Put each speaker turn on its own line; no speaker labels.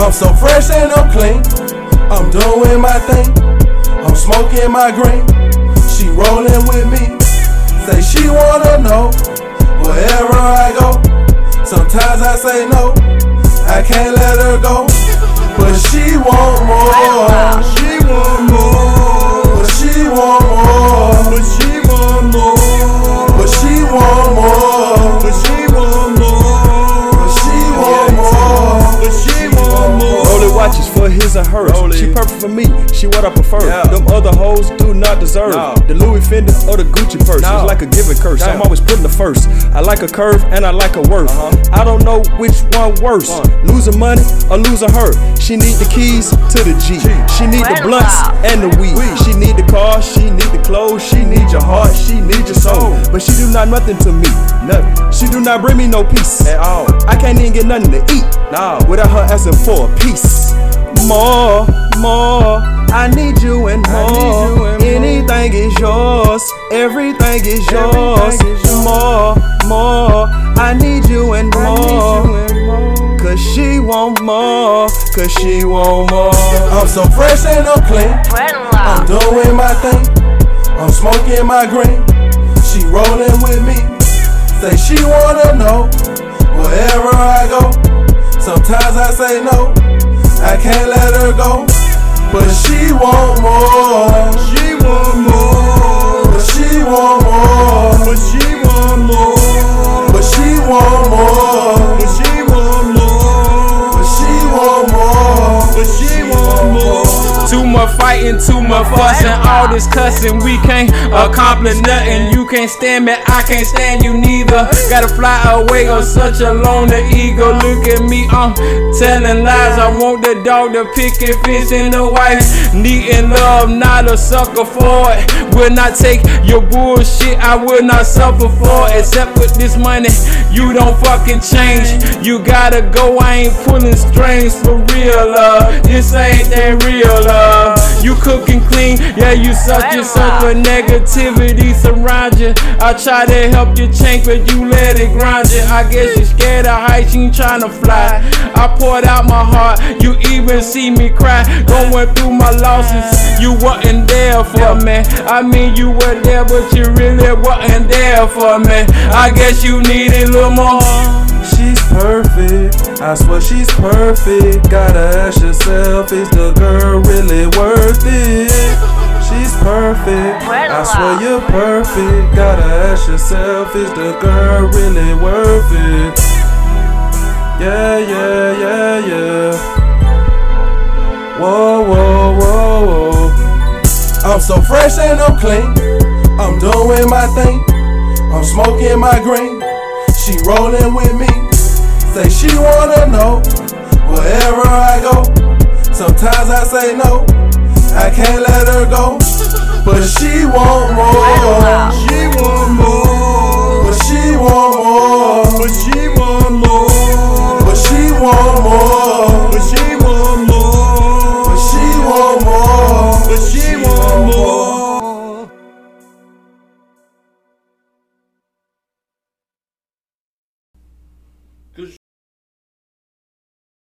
I'm so fresh and I'm clean. I'm doing my thing. I'm smoking my green. She rolling with me. Say she wanna know wherever I go. Sometimes I say no. I can't let her go. But she want more.
She
what I prefer.
Yeah.
Them other hoes do not deserve
No.
the Louis Fendi or the Gucci purse.
No.
It's like a given curse. I'm always putting the first. I like a curve and I like a worth.
Uh-huh.
I don't know which one worse.
One.
Losing money or losing her. She need the keys to the G. She need the blunts and the weed. She need the car. She need the clothes. She need your heart. She need your soul. But she do not nothing to me.
Nothing
She do not bring me no peace.
at all.
I can't even get nothing to eat
No.
without her asking for a piece. More, more, I need you and
I
more.
need you and more.
Anything is yours, everything is yours.
Everything is yours.
More, more, I need you and
I
more.
and more.
Cause she want more, cause she want more.
I'm so fresh and I'm clean. I'm doing my thing. I'm smoking my green. She rolling with me. Say she wanna know wherever I go. Sometimes I say no. I can't let her go. But she want more.
She want more.
But she want more.
But she want more.
But she want more.
But she want more.
But she want more.
But she want more.
Too much fighting, too much fussing, all this cussing. We can't accomplish nothing. You can't stand me, I can't stand you neither. Gotta fly away on such a lonely ego. Look at me, I'm telling lies. I want the dog to pick and fish in the wife. Needing love, not a sucker for it. Will not take your bullshit, I will not suffer for it. Except with this money, you don't fucking change. You gotta go, I ain't pulling strings for real love. This ain't that real love. You cook and clean, yeah, you suck yourself for negativity surround you. I try to help you change, but you let it grind you. I guess you scared of heights, you ain't trying to fly. I poured out my heart, you even see me cry. Going through my losses, you wasn't there for me. I mean, you were there, but you really wasn't there for me. I guess you needed a little more.
She's perfect. I swear she's perfect. Gotta ask yourself, is the girl really worth it? She's perfect. I swear uh. you're perfect. Gotta ask yourself, is the girl really worth it? Yeah, yeah, yeah, yeah. Whoa, whoa, whoa, whoa. I'm so fresh and I'm clean. I'm doing my thing. I'm smoking my green. She rolling with me. Say she wanna know wherever I go. Sometimes I say no. I can't let her go. But she want more.